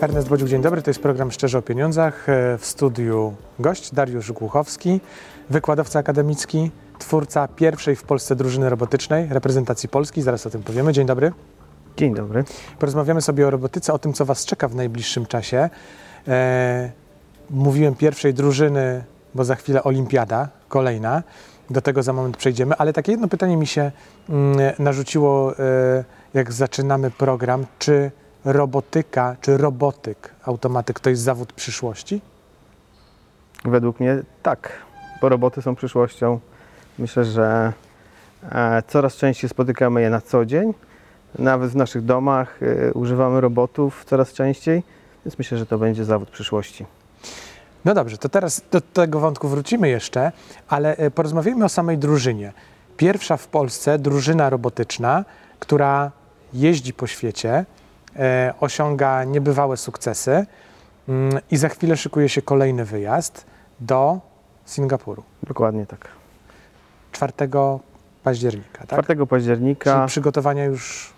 Ernest Bodziuk, dzień dobry. To jest program Szczerze o Pieniądzach. E, W studiu gość Dariusz Głuchowski, wykładowca akademicki, twórca pierwszej w Polsce drużyny robotycznej reprezentacji Polski. Zaraz o tym powiemy. Dzień dobry. Dzień dobry. Porozmawiamy sobie o robotyce, o tym, co Was czeka w najbliższym czasie. E, mówiłem pierwszej drużyny, bo za chwilę olimpiada, kolejna. Do tego za moment przejdziemy, ale takie jedno pytanie mi się mm, narzuciło, e, jak zaczynamy program. Czy robotyka, czy robotyk, automatyk to jest zawód przyszłości? Według mnie tak, bo roboty są przyszłością. Myślę, że e, coraz częściej spotykamy je na co dzień. Nawet w naszych domach e, używamy robotów coraz częściej, więc myślę, że to będzie zawód przyszłości. No dobrze, to teraz do tego wątku wrócimy jeszcze, ale e, porozmawiajmy o samej drużynie. Pierwsza w Polsce drużyna robotyczna, która jeździ po świecie, osiąga niebywałe sukcesy mm, i za chwilę szykuje się kolejny wyjazd do Singapuru. Dokładnie tak. 4 października, tak? 4 października Czyli przygotowania już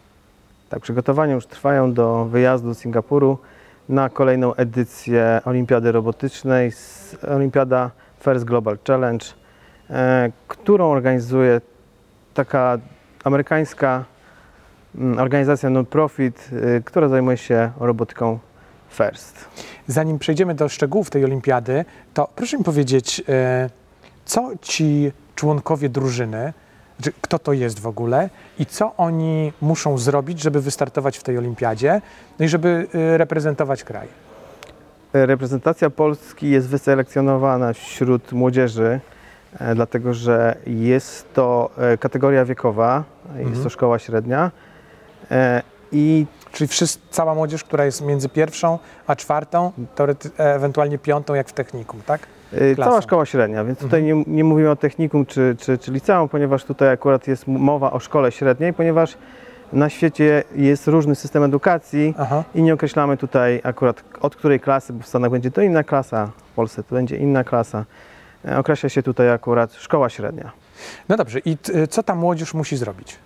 tak, przygotowania już trwają do wyjazdu do Singapuru na kolejną edycję Olimpiady Robotycznej, Olimpiada First Global Challenge, e, którą organizuje taka amerykańska organizacja non-profit, y, która zajmuje się robotyką First. Zanim przejdziemy do szczegółów tej olimpiady, to proszę mi powiedzieć, e, co ci członkowie drużyny, kto to jest w ogóle i co oni muszą zrobić, żeby wystartować w tej olimpiadzie no i żeby e, reprezentować kraj. Reprezentacja Polski jest wyselekcjonowana wśród młodzieży, dlatego że jest to kategoria wiekowa, jest Mhm. to szkoła średnia i Czyli wszyscy, cała młodzież, która jest między pierwszą a czwartą, teorety, e, ewentualnie piątą, jak w technikum, tak? e, Klasą. cała szkoła średnia, więc tutaj nie, nie mówimy o technikum czy, czy, czy liceum, ponieważ tutaj akurat jest mowa o szkole średniej, ponieważ na świecie jest różny system edukacji Aha. i nie określamy tutaj akurat od której klasy, bo w Stanach będzie to inna klasa, w Polsce to będzie inna klasa. E, Określa się tutaj akurat szkoła średnia. No dobrze, i co ta młodzież musi zrobić?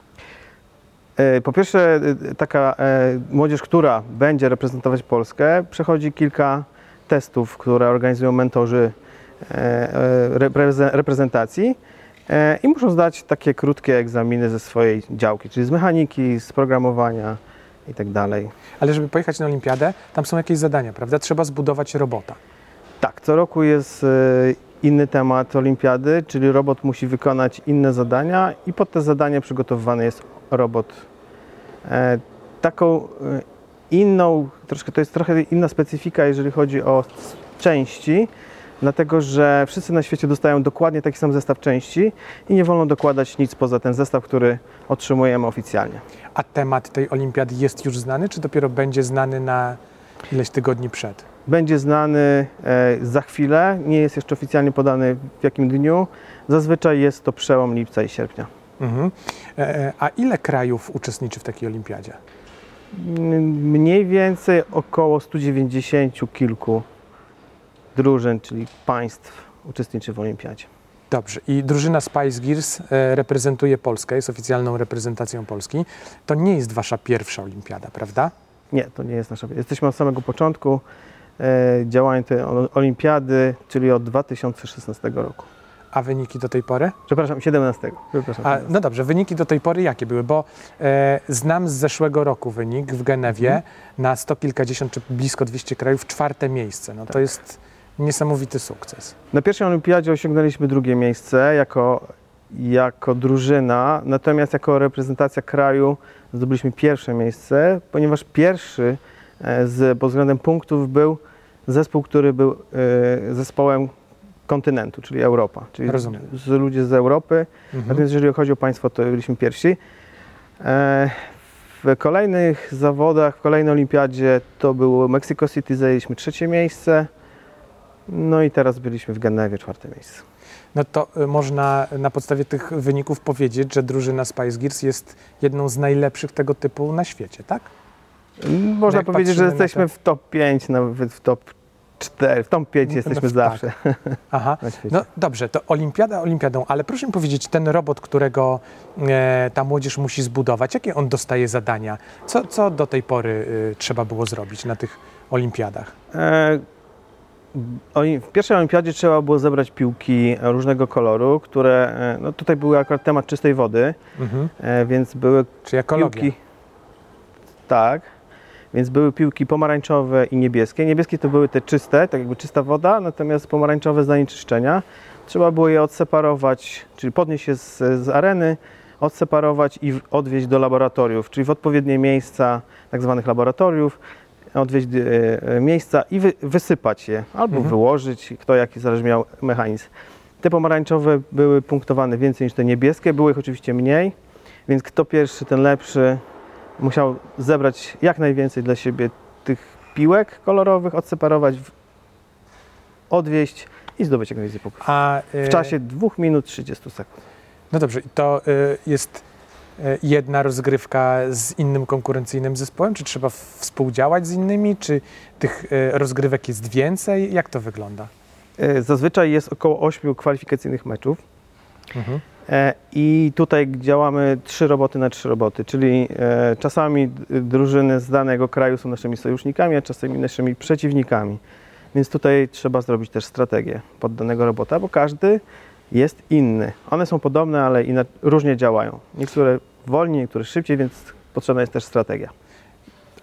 E, Po pierwsze, e, taka e, młodzież, która będzie reprezentować Polskę, przechodzi kilka testów, które organizują mentorzy repreze- reprezentacji i muszą zdać takie krótkie egzaminy ze swojej działki, czyli z mechaniki, z programowania i tak dalej. Ale żeby pojechać na olimpiadę, tam są jakieś zadania, prawda? Trzeba zbudować robota. Tak, co roku jest inny temat olimpiady, czyli robot musi wykonać inne zadania i pod te zadania przygotowywany jest robot. E, Taką e, inną, troszkę to jest trochę inna specyfika, jeżeli chodzi o części, dlatego że wszyscy na świecie dostają dokładnie taki sam zestaw części i nie wolno dokładać nic poza ten zestaw, który otrzymujemy oficjalnie. A temat tej olimpiady jest już znany, czy dopiero będzie znany na ileś tygodni przed? Będzie znany e, za chwilę, nie jest jeszcze oficjalnie podany w jakim dniu. Zazwyczaj jest to przełom lipca i sierpnia. Mhm. E, e, A ile krajów uczestniczy w takiej olimpiadzie? Mniej więcej około 190 kilku drużyn, czyli państw uczestniczy w olimpiadzie. Dobrze. I drużyna Spice Gears e, reprezentuje Polskę, jest oficjalną reprezentacją Polski. To nie jest wasza pierwsza olimpiada, prawda? Nie, to nie jest nasza. Jesteśmy od samego początku e, działania tej olimpiady, czyli od 2016 roku. A wyniki do tej pory? Przepraszam, 17. Przepraszam. A, no dobrze, wyniki do tej pory jakie były? Bo e, znam z zeszłego roku wynik w Genewie Mhm. na sto kilkadziesiąt czy blisko 200 krajów, czwarte miejsce. No to Tak. jest niesamowity sukces. Na pierwszej olimpiadzie osiągnęliśmy drugie miejsce jako, jako drużyna, natomiast jako reprezentacja kraju zdobyliśmy pierwsze miejsce, ponieważ pierwszy e, z, pod względem punktów był zespół, który był e, zespołem kontynentu, czyli Europa, czyli Rozumiem. z, ludzie z Europy. Mhm. Natomiast jeżeli chodzi o państwo, to byliśmy pierwsi. E, w kolejnych zawodach, w kolejnej olimpiadzie to było Mexico City, zajęliśmy trzecie miejsce. No i teraz byliśmy w Genewie, czwarte miejsce. No to y, można na podstawie tych wyników powiedzieć, że drużyna Spice Gears jest jedną z najlepszych tego typu na świecie, tak? Można powiedzieć, że jesteśmy te- w top 5, nawet w top 4, w top 5 No, jesteśmy tak. zawsze Aha. na świecie. No dobrze, to olimpiada olimpiadą, ale proszę mi powiedzieć, ten robot, którego e, ta młodzież musi zbudować, jakie on dostaje zadania? Co, co do tej pory y, trzeba było zrobić na tych olimpiadach? E, W pierwszej olimpiadzie trzeba było zebrać piłki różnego koloru, które, e, no tutaj był akurat temat czystej wody, Mhm. e, więc były Czyli ekologia. piłki. Tak. Więc były piłki pomarańczowe i niebieskie. Niebieskie to były te czyste, tak jakby czysta woda, natomiast pomarańczowe z zanieczyszczenia. Trzeba było je odseparować, czyli podnieść je z, z areny, odseparować i odwieźć do laboratoriów, czyli w odpowiednie miejsca, tak zwanych laboratoriów, odwieźć e, e, miejsca i wy, wysypać je, albo Mhm. wyłożyć, kto jaki zależy miał mechanizm. Te pomarańczowe były punktowane więcej niż te niebieskie, było ich oczywiście mniej, więc kto pierwszy, ten lepszy musiał zebrać jak najwięcej dla siebie tych piłek kolorowych, odseparować, w- odwieźć i zdobyć jak najwięcej punktów. A, y, W czasie 2 minut 30 sekund. No dobrze, i to y, jest y, jedna rozgrywka z innym konkurencyjnym zespołem? Czy trzeba współdziałać z innymi? Czy tych y, rozgrywek jest więcej? Jak to wygląda? Zazwyczaj jest około 8 kwalifikacyjnych meczów. Mhm. E, I tutaj działamy trzy roboty na trzy roboty, czyli e, czasami drużyny z danego kraju są naszymi sojusznikami, a czasami naszymi przeciwnikami. Więc tutaj trzeba zrobić też strategię pod danego robota, bo każdy jest inny. One są podobne, ale różnie działają. Niektóre wolniej, niektóre szybciej, więc potrzebna jest też strategia.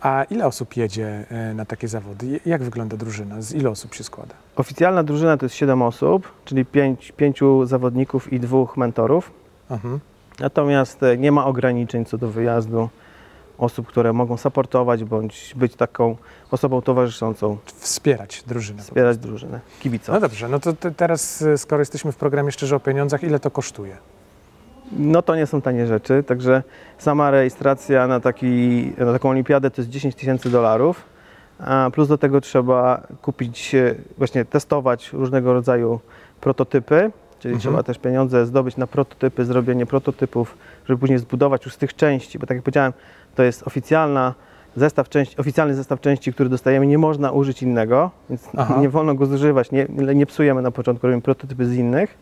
A ile osób jedzie y, na takie zawody? Jak wygląda drużyna? Z ilu osób się składa? Oficjalna drużyna to jest 7 osób, czyli 5, pięciu zawodników i dwóch mentorów. Mhm. Natomiast e, nie ma ograniczeń co do wyjazdu osób, które mogą supportować bądź być taką osobą towarzyszącą, Wspierać drużynę. wspierać drużynę, No kibicować. dobrze, no to te, teraz, y, skoro jesteśmy w programie Szczerze o Pieniądzach, ile to kosztuje? No to nie są tanie rzeczy, także sama rejestracja na, taki, na taką olimpiadę to jest 10 tysięcy dolarów, a plus do tego trzeba kupić, e, właśnie testować różnego rodzaju prototypy, czyli Mhm. trzeba też pieniądze zdobyć na prototypy, zrobienie prototypów, żeby później zbudować już z tych części, bo tak jak powiedziałem, to jest oficjalna zestaw części, oficjalny zestaw części, który dostajemy, nie można użyć innego, więc Aha. nie wolno go zużywać, nie, nie psujemy na początku, robimy prototypy z innych.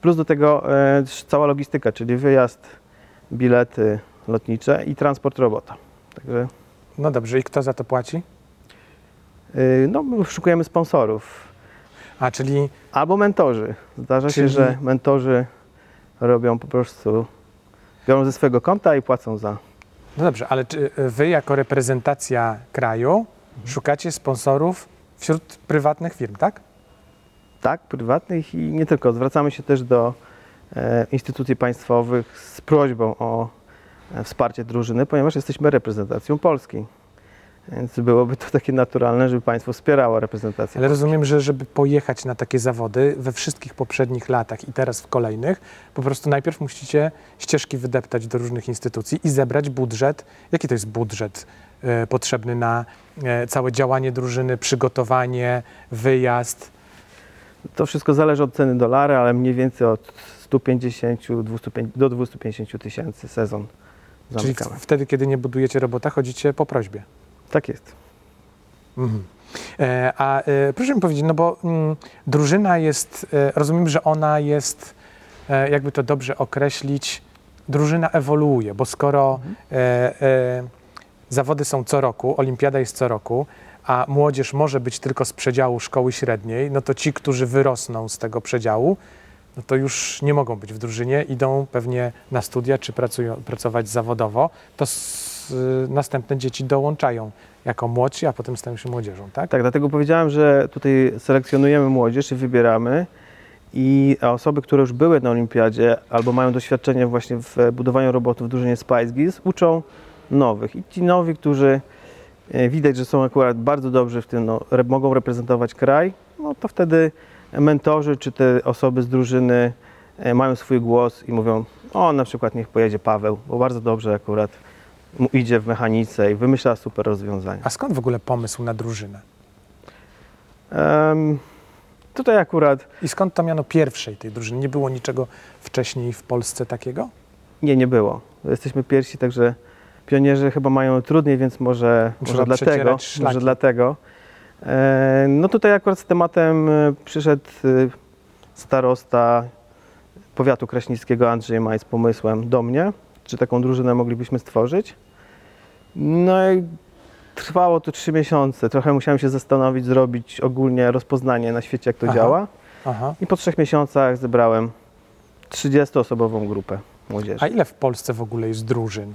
Plus do tego e, cała logistyka, czyli wyjazd, bilety lotnicze i transport robota. Także No dobrze, i kto za to płaci? y, no, my szukujemy sponsorów A, czyli albo mentorzy. Zdarza Czyli- się, że mentorzy robią po prostu, biorą ze swojego konta i płacą za. No dobrze, ale czy wy jako reprezentacja kraju szukacie sponsorów wśród prywatnych firm, tak? Tak, prywatnych i nie tylko. Zwracamy się też do e, instytucji państwowych z prośbą o e, wsparcie drużyny, ponieważ jesteśmy reprezentacją Polski. Więc byłoby to takie naturalne, żeby państwo wspierało reprezentację. Ale rozumiem, że żeby pojechać na takie zawody we wszystkich poprzednich latach i teraz w kolejnych, po prostu najpierw musicie ścieżki wydeptać do różnych instytucji i zebrać budżet. Jaki to jest budżet e, potrzebny na e, całe działanie drużyny, przygotowanie, wyjazd? To wszystko zależy od ceny dolara, ale mniej więcej od 150 250 do 250 tysięcy sezon Czyli zamykamy. w, wtedy, kiedy nie budujecie robota, chodzicie po prośbie. Tak jest. Mhm. E, a e, proszę mi powiedzieć, no bo mm, drużyna jest, e, rozumiem, że ona jest, e, jakby to dobrze określić, drużyna ewoluuje, bo skoro e, e, zawody są co roku, olimpiada jest co roku, a młodzież może być tylko z przedziału szkoły średniej, no to ci, którzy wyrosną z tego przedziału, no to już nie mogą być w drużynie, idą pewnie na studia czy pracują, pracować zawodowo, to y, następne dzieci dołączają jako młodsi, a potem stają się młodzieżą, tak? Tak, dlatego powiedziałem, że tutaj selekcjonujemy młodzież i wybieramy. I osoby, które już były na olimpiadzie albo mają doświadczenie właśnie w budowaniu robotów w drużynie Spice Girls, uczą nowych. I ci nowi, którzy widać, że są akurat bardzo dobrzy w tym, no, mogą reprezentować kraj, no to wtedy mentorzy czy te osoby z drużyny e, mają swój głos i mówią, o na przykład niech pojedzie Paweł, bo bardzo dobrze akurat mu idzie w mechanice i wymyśla super rozwiązania. A skąd w ogóle pomysł na drużynę? Em, tutaj akurat I skąd to miano pierwszej tej drużyny? Nie było niczego wcześniej w Polsce takiego? nie, nie było. Jesteśmy pierwsi, także pionierzy chyba mają trudniej, więc może, może dlatego. Może dlatego. No tutaj akurat z tematem e, przyszedł e, starosta powiatu kraśnickiego Andrzej Maj z pomysłem do mnie, czy taką drużynę moglibyśmy stworzyć. No i Trwało to trzy miesiące. Trochę musiałem się zastanowić, zrobić ogólnie rozpoznanie na świecie, jak to Aha. działa. Aha. I po trzech miesiącach zebrałem 30-osobową grupę młodzieży. A ile w Polsce w ogóle jest drużyn?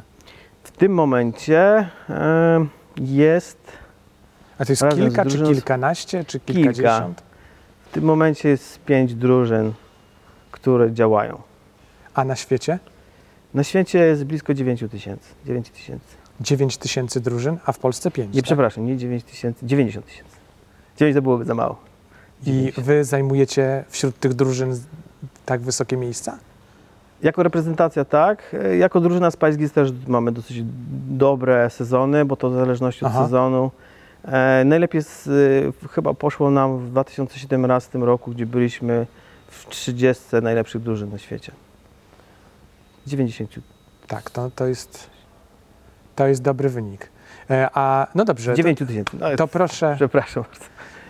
W tym momencie jest, A to jest kilka, czy kilkanaście, czy kilkadziesiąt? w tym momencie jest pięć drużyn, które działają. A na świecie? Na świecie jest blisko 9 tysięcy. 9 tysięcy. 9 tysięcy drużyn, a w Polsce 5. Nie, przepraszam, nie 9 tysięcy, 90 tysięcy. 9 to byłoby za mało. I 90. wy zajmujecie wśród tych drużyn tak wysokie miejsca? Jako reprezentacja tak, jako drużyna Spice Girls też mamy dosyć dobre sezony, bo to w zależności od Aha. sezonu. E, najlepiej z, e, chyba poszło nam w 2017 roku, gdzie byliśmy w 30 najlepszych drużyn na świecie. 90. Tak, to, to, jest, to jest dobry wynik. E, A no dobrze, 9 tysięcy. No, to, to proszę, Przepraszam bardzo.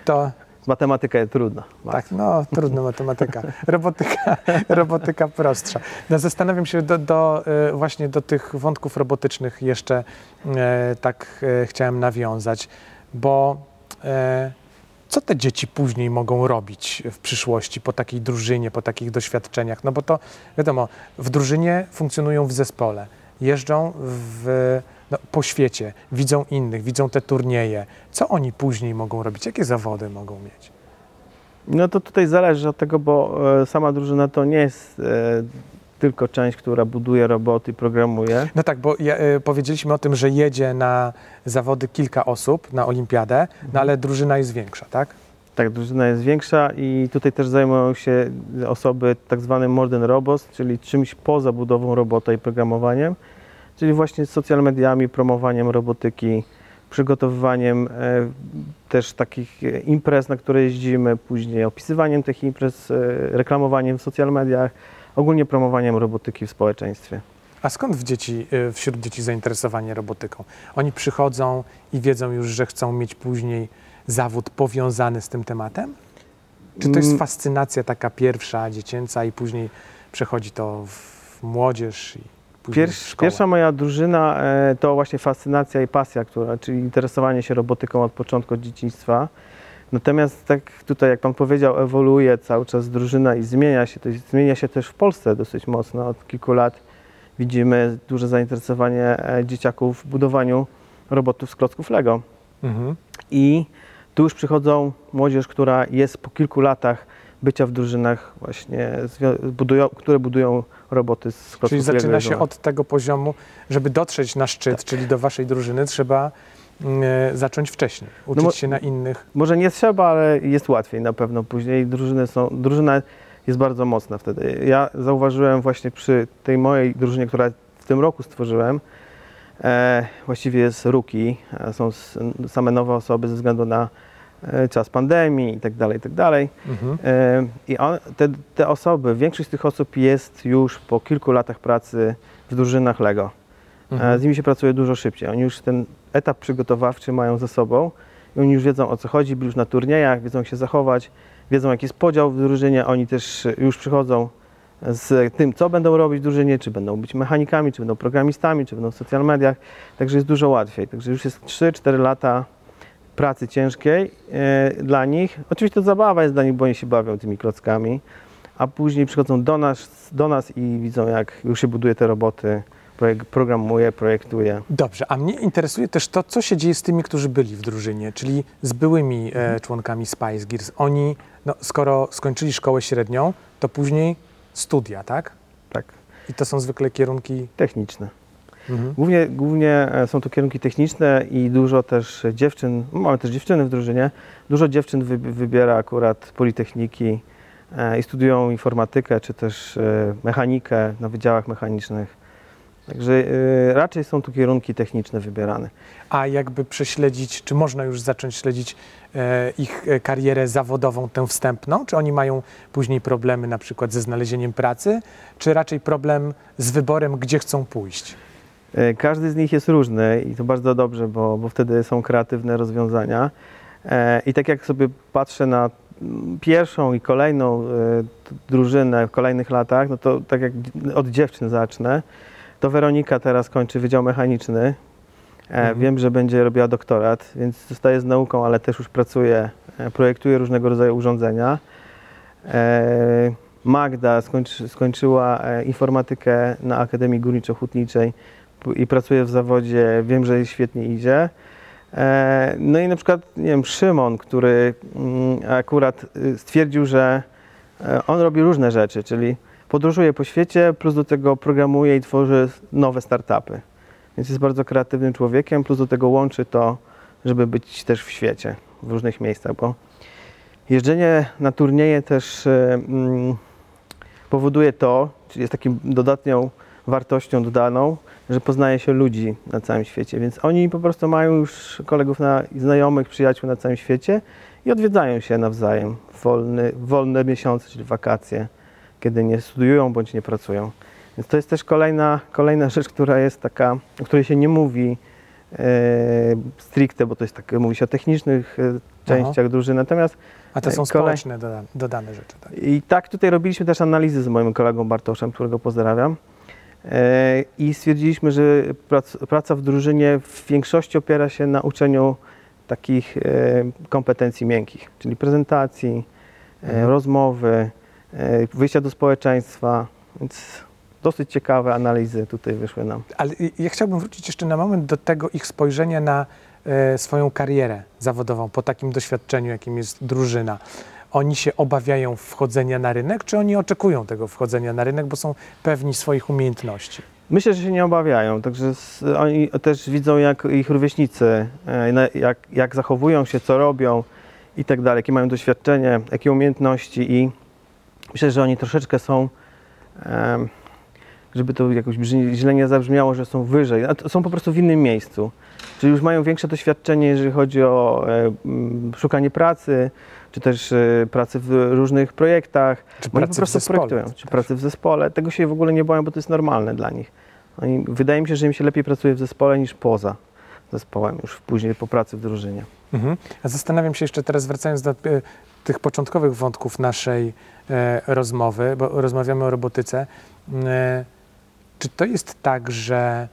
to Matematyka jest trudna. tak, no trudna matematyka, robotyka, robotyka prostsza. No, zastanawiam się do, do, e, właśnie do tych wątków robotycznych jeszcze e, tak e, chciałem nawiązać, bo e, co te dzieci później mogą robić w przyszłości po takiej drużynie, po takich doświadczeniach? No bo to wiadomo, w drużynie funkcjonują w zespole, jeżdżą w, no, po świecie, widzą innych, widzą te turnieje. Co oni później mogą robić? Jakie zawody mogą mieć? No to tutaj zależy od tego, bo e, sama drużyna to nie jest e, tylko część, która buduje roboty, programuje. No tak, bo ja, y, powiedzieliśmy o tym, że jedzie na zawody kilka osób na olimpiadę, no ale drużyna jest większa, tak? Tak, drużyna jest większa i tutaj też zajmują się osoby tak zwanym modern robots, czyli czymś poza budową robota i programowaniem, czyli właśnie social mediami, promowaniem robotyki, przygotowywaniem e, też takich e, imprez, na które jeździmy, później opisywaniem tych imprez, e, reklamowaniem w social mediach, ogólnie promowaniem robotyki w społeczeństwie. A skąd w dzieci, y, wśród dzieci zainteresowanie robotyką? Oni przychodzą i wiedzą już, że chcą mieć później zawód powiązany z tym tematem? Czy to jest Mm. fascynacja taka pierwsza, dziecięca i później przechodzi to w młodzież i później Pierwsza, moja drużyna e, to właśnie fascynacja i pasja, która, czyli interesowanie się robotyką od początku od dzieciństwa. Natomiast tak tutaj, jak Pan powiedział, ewoluuje cały czas drużyna i zmienia się. To jest, zmienia się też w Polsce dosyć mocno. Od kilku lat widzimy duże zainteresowanie e, dzieciaków w budowaniu robotów z klocków Lego. Mhm. I tu już przychodzą młodzież, która jest po kilku latach bycia w drużynach właśnie, budują, które budują roboty z Czyli zaczyna się od tego poziomu, żeby dotrzeć na szczyt, Tak. czyli do waszej drużyny, trzeba y, zacząć wcześniej, uczyć mo- się na innych. Może nie trzeba, ale jest łatwiej na pewno później. Drużyny są, drużyna jest bardzo mocna wtedy. Ja zauważyłem właśnie przy tej mojej drużynie, która w tym roku stworzyłem, e, właściwie jest rookie, e, są same nowe osoby ze względu na czas pandemii i tak dalej, i tak dalej. Mhm. E, I on, te, te osoby, większość z tych osób jest już po kilku latach pracy w drużynach Lego. E, Mhm. Z nimi się pracuje dużo szybciej. Oni już ten etap przygotowawczy mają za sobą i oni już wiedzą o co chodzi, byli już na turniejach, wiedzą jak się zachować, wiedzą jaki jest podział w drużynie. Oni też e, już przychodzą z tym, co będą robić w drużynie, czy będą być mechanikami, czy będą programistami, czy będą w social mediach. Także jest dużo łatwiej. Także już jest 3-4 lata pracy ciężkiej e, dla nich. Oczywiście to zabawa jest dla nich, bo oni się bawią tymi klockami, a później przychodzą do nas, do nas i widzą jak już się buduje te roboty, projek- programuje, projektuje. Dobrze, a mnie interesuje też to, co się dzieje z tymi, którzy byli w drużynie, czyli z byłymi Mhm. e, członkami Spice Girls. Oni, no, skoro skończyli szkołę średnią, to później studia, tak? Tak, I to są zwykle kierunki. techniczne. Mhm. Głównie, głównie e, są to kierunki techniczne i dużo też dziewczyn, mamy też dziewczyny w drużynie, dużo dziewczyn wy, wybiera akurat politechniki e, i studiują informatykę czy też e, mechanikę na wydziałach mechanicznych. Także raczej są tu kierunki techniczne wybierane. A jakby prześledzić, czy można już zacząć śledzić ich karierę zawodową, tę wstępną? Czy oni mają później problemy na przykład ze znalezieniem pracy, czy raczej problem z wyborem, gdzie chcą pójść? E, Każdy z nich jest różny i to bardzo dobrze, bo, bo wtedy są kreatywne rozwiązania. E, I tak jak sobie patrzę na pierwszą i kolejną e, drużynę w kolejnych latach, no to tak jak od dziewczyn zacznę, to Weronika teraz kończy Wydział Mechaniczny Mhm. Wiem, że będzie robiła doktorat, więc zostaje z nauką, ale też już pracuje, projektuje różnego rodzaju urządzenia. Magda skończy, skończyła informatykę na Akademii Górniczo-Hutniczej i pracuje w zawodzie. Wiem, że jej świetnie idzie. E, No i na przykład, nie wiem, Szymon, który mm, akurat y, stwierdził, że e, on robi różne rzeczy, czyli podróżuje po świecie, plus do tego programuje i tworzy nowe startupy. Więc jest bardzo kreatywnym człowiekiem, plus do tego łączy to, żeby być też w świecie, w różnych miejscach, bo jeżdżenie na turnieje też e, mm, powoduje to, czyli jest takim dodatnią wartością dodaną, że poznaje się ludzi na całym świecie, więc oni po prostu mają już kolegów, na, znajomych, przyjaciół na całym świecie i odwiedzają się nawzajem w wolny, wolne miesiące, czyli wakacje, kiedy nie studiują bądź nie pracują. Więc to jest też kolejna, kolejna rzecz, która jest taka, o której się nie mówi e, stricte, bo to jest tak, mówi się o technicznych e, częściach drużyny, natomiast A to są E, kolej- społeczne doda- dodane rzeczy. Tak? i tak tutaj robiliśmy też analizy z moim kolegą Bartoszem, którego pozdrawiam. E, I stwierdziliśmy, że prac, praca w drużynie w większości opiera się na uczeniu takich e, kompetencji miękkich, czyli prezentacji, e, Mhm. rozmowy, wyjścia do społeczeństwa. Więc dosyć ciekawe analizy tutaj wyszły nam. Ale ja chciałbym wrócić jeszcze na moment do tego ich spojrzenia na swoją karierę zawodową po takim doświadczeniu, jakim jest drużyna. Oni się obawiają wchodzenia na rynek, czy oni oczekują tego wchodzenia na rynek, bo są pewni swoich umiejętności? Myślę, że się nie obawiają, także oni też widzą, jak ich rówieśnicy, e, jak, jak zachowują się, co robią i tak dalej, jakie mają doświadczenie, jakie umiejętności i myślę, że oni troszeczkę są, żeby to jakoś źle nie zabrzmiało, że są wyżej, są po prostu w innym miejscu. Czyli już mają większe doświadczenie, jeżeli chodzi o e, szukanie pracy, czy też e, pracy w różnych projektach. Czy Oni pracy po prostu projektują, czy też? pracy w zespole. Tego się w ogóle nie boją, bo to jest normalne dla nich. Oni, wydaje mi się, że im się lepiej pracuje w zespole niż poza zespołem, już później po pracy w drużynie. Mhm. A Zastanawiam się jeszcze teraz, wracając do e, tych początkowych wątków naszej e, rozmowy, bo rozmawiamy o robotyce. E, czy to jest tak, że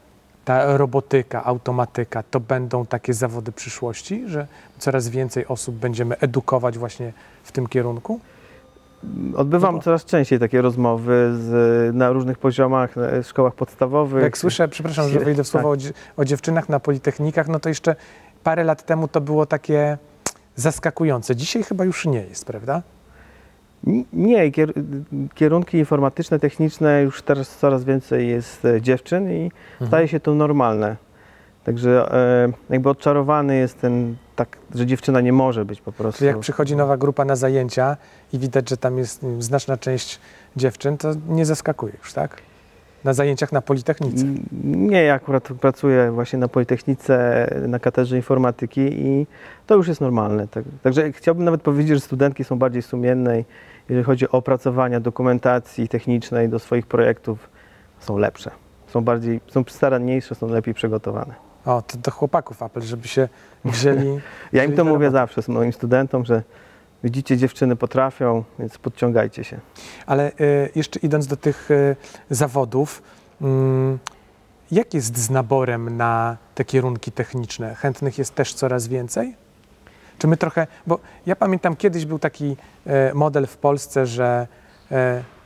ta robotyka, automatyka to będą takie zawody przyszłości, że coraz więcej osób będziemy edukować właśnie w tym kierunku? Odbywam bo- coraz częściej takie rozmowy z, na różnych poziomach, na szkołach podstawowych. Jak słyszę, przepraszam, że Tak. wejdę w słowo o, dzie- o dziewczynach na politechnikach, no to jeszcze parę lat temu to było takie zaskakujące. Dzisiaj chyba już nie jest, prawda? Nie, kier, kierunki informatyczne, techniczne już teraz coraz więcej jest e, dziewczyn i staje się to normalne. Także e, jakby odczarowany jest ten, tak, że dziewczyna nie może być po prostu. Czyli jak przychodzi nowa grupa na zajęcia i widać, że tam jest znaczna część dziewczyn, to nie zaskakuje już, tak? Na zajęciach na Politechnice. Nie, ja akurat pracuję właśnie na Politechnice, na katedrze informatyki i to już jest normalne. Tak, także chciałbym nawet powiedzieć, że studentki są bardziej sumienne jeżeli chodzi o opracowania dokumentacji technicznej do swoich projektów, są lepsze. Są bardziej, są staranniejsze, są lepiej przygotowane. O, to do chłopaków apel, żeby się wzięli. Ja im to mówię zawsze z moim studentom, że widzicie, dziewczyny potrafią, więc podciągajcie się. Ale y, jeszcze idąc do tych y, zawodów, mm, jak jest z naborem na te kierunki techniczne? Chętnych jest też coraz więcej? Czy my trochę, bo ja pamiętam kiedyś był taki e, model w Polsce, że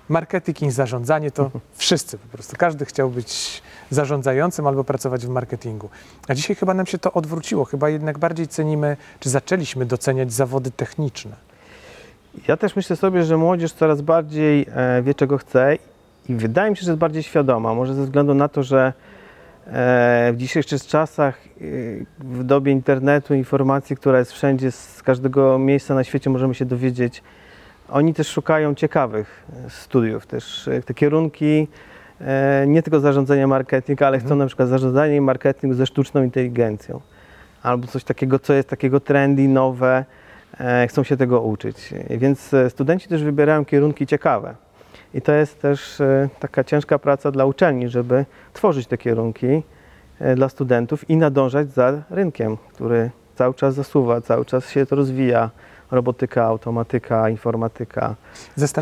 marketing i zarządzanie to wszyscy po prostu, każdy chciał być zarządzającym albo pracować w marketingu. A dzisiaj chyba nam się to odwróciło, chyba jednak bardziej cenimy, czy zaczęliśmy doceniać zawody techniczne. Ja też myślę sobie, że młodzież coraz bardziej e, wie, czego chce i wydaje mi się, że jest bardziej świadoma. Może ze względu na to, że e, w dzisiejszych czasach, e, w dobie internetu, informacji, która jest wszędzie, z każdego miejsca na świecie możemy się dowiedzieć. Oni też szukają ciekawych e, studiów, też e, te kierunki, e, nie tylko zarządzanie marketing, ale chcą Mhm. na przykład zarządzanie i marketing ze sztuczną inteligencją. Albo coś takiego, co jest takiego trendy, nowe, chcą się tego uczyć. Więc studenci też wybierają kierunki ciekawe. I to jest też taka ciężka praca dla uczelni, żeby tworzyć te kierunki dla studentów i nadążać za rynkiem, który cały czas zasuwa, cały czas się to rozwija. Robotyka, automatyka, informatyka,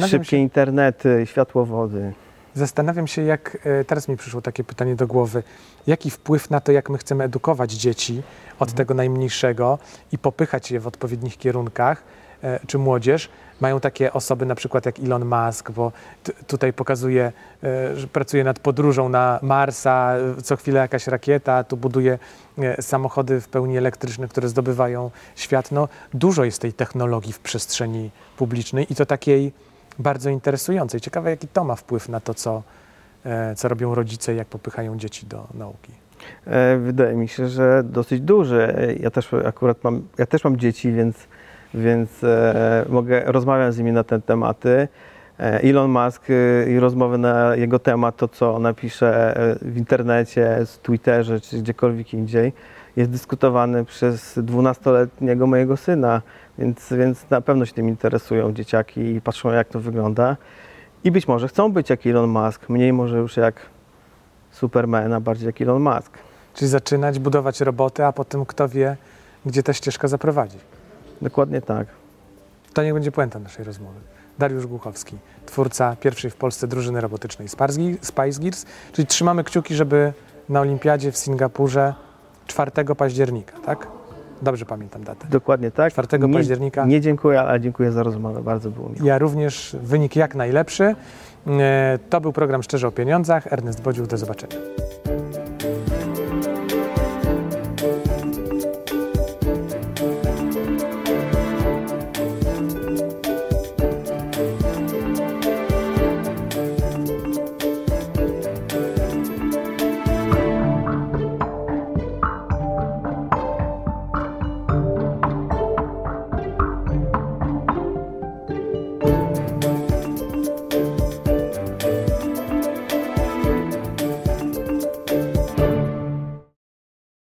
szybkie się, internety, światłowody. Zastanawiam się, jak e, teraz mi przyszło takie pytanie do głowy. Jaki wpływ na to, jak my chcemy edukować dzieci od tego najmniejszego i popychać je w odpowiednich kierunkach, czy młodzież, mają takie osoby na przykład jak Elon Musk, bo tutaj pokazuje, e, że pracuje nad podróżą na Marsa, e, co chwilę jakaś rakieta, tu buduje e, samochody w pełni elektryczne, które zdobywają świat. No, dużo jest tej technologii w przestrzeni publicznej i to takiej bardzo interesującej. Ciekawe, jaki to ma wpływ na to, co, e, co robią rodzice, jak popychają dzieci do nauki. E, Wydaje mi się, że dosyć duży. E, Ja też akurat mam, ja też mam dzieci, więc, więc e, mogę rozmawiać z nimi na te tematy. E, Elon Musk e, i rozmowy na jego temat, to co napisze w internecie, z Twitterze czy gdziekolwiek indziej, jest dyskutowany przez 12-letniego mojego syna, więc, więc na pewno się tym interesują dzieciaki i patrzą jak to wygląda. I być może chcą być jak Elon Musk, mniej może już jak Superman, a bardziej jak Elon Musk. Czyli zaczynać budować roboty, a potem kto wie, gdzie ta ścieżka zaprowadzi. Dokładnie tak. To niech będzie puenta naszej rozmowy. Dariusz Głuchowski, twórca pierwszej w Polsce drużyny robotycznej Spice Gears, czyli trzymamy kciuki, żeby na Olimpiadzie w Singapurze 4 października, tak? Dobrze pamiętam datę. Dokładnie tak. 4 nie, października. Nie dziękuję, ale dziękuję za rozmowę. Bardzo było miło. Ja również wynik jak najlepszy. E, To był program Szczerze o Pieniądzach. Ernest Bodził, do zobaczenia.